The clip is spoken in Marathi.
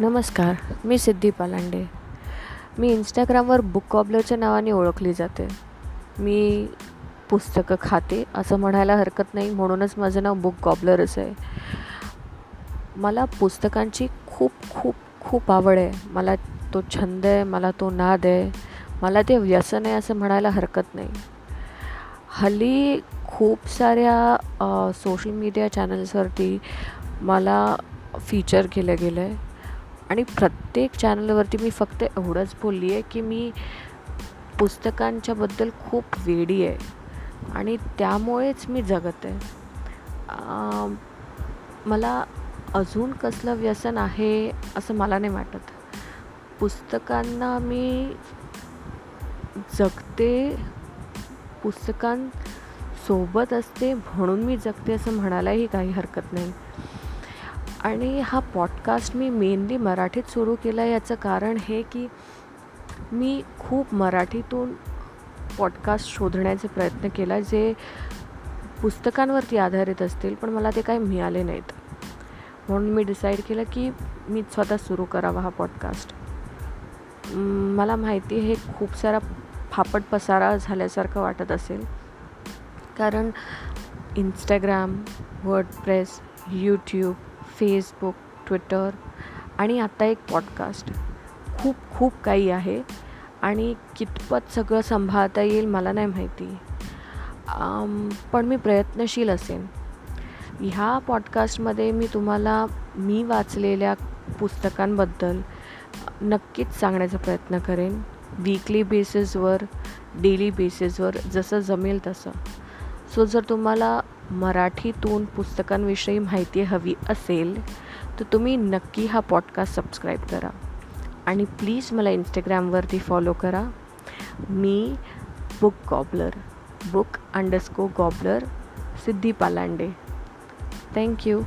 नमस्कार मी सिद्धी पालांडे. मी इंस्टाग्रामवर बुक कॉबलरच्या नावाने ओळखली जाते. मी पुस्तकं खाते असं म्हणायला हरकत नाही म्हणूनच माझं नाव बुक कॉब्लरच आहे. मला पुस्तकांची खूप खूप खूप आवड आहे. मला तो छंद आहे मला तो नाद आहे मला ते व्यसन आहे असं म्हणायला हरकत नाही. हल्ली खूप साऱ्या सोशल मीडिया चॅनल्सवरती मला फीचर केलं गेलं. आहे आणि प्रत्येक चॅनलवरती मी फक्त एवढंच बोलली आहे की मी पुस्तकांच्याबद्दल खूप वेडी आहे आणि त्यामुळेच मी जगत आहे मला अजून कसलं व्यसन आहे असं मला नाही वाटत. पुस्तकांना मी जगते पुस्तकांसोबत असते म्हणून मी जगते असं म्हणायलाही काही हरकत नाही. आणि हा पॉडकास्ट मी मेनली मराठीत सुरू केला याचं कारण हे की मी खूप मराठीतून पॉडकास्ट शोधण्याचे प्रयत्न केला जे पुस्तकांवरती आधारित असतील पण मला ते काही मिळाले नाहीत. म्हणून मी डिसाईड केलं की मी स्वतः सुरू करावा हा पॉडकास्ट मला माहिती हे खूप सारा फापट पसारा झाल्यासारखं वाटत असेल. कारण Instagram WordPress YouTube Facebook Twitter आणि आता एक पॉडकास्ट खूप खूप काही आहे आणि कितपत सगळं सांभाळता येईल मला नाही माहिती. पण मी प्रयत्नशील असेन. ह्या पॉडकास्टमध्ये मी तुम्हाला मी वाचलेल्या पुस्तकांबद्दल नक्कीच सांगण्याचा प्रयत्न करेन. वीकली बेसिसवर डेली बेसिसवर जसं जमेल तसं. सो जर तुम्हाला मराठीतून पुस्तकांविषयी माहिती हवी असेल तर तुम्ही नक्की हा पॉडकास्ट सबस्क्राईब करा. आणि प्लीज मला इंस्टाग्रामवरती फॉलो करा. मी book gobbler book underscore gobbler Siddhi Palande. Thank you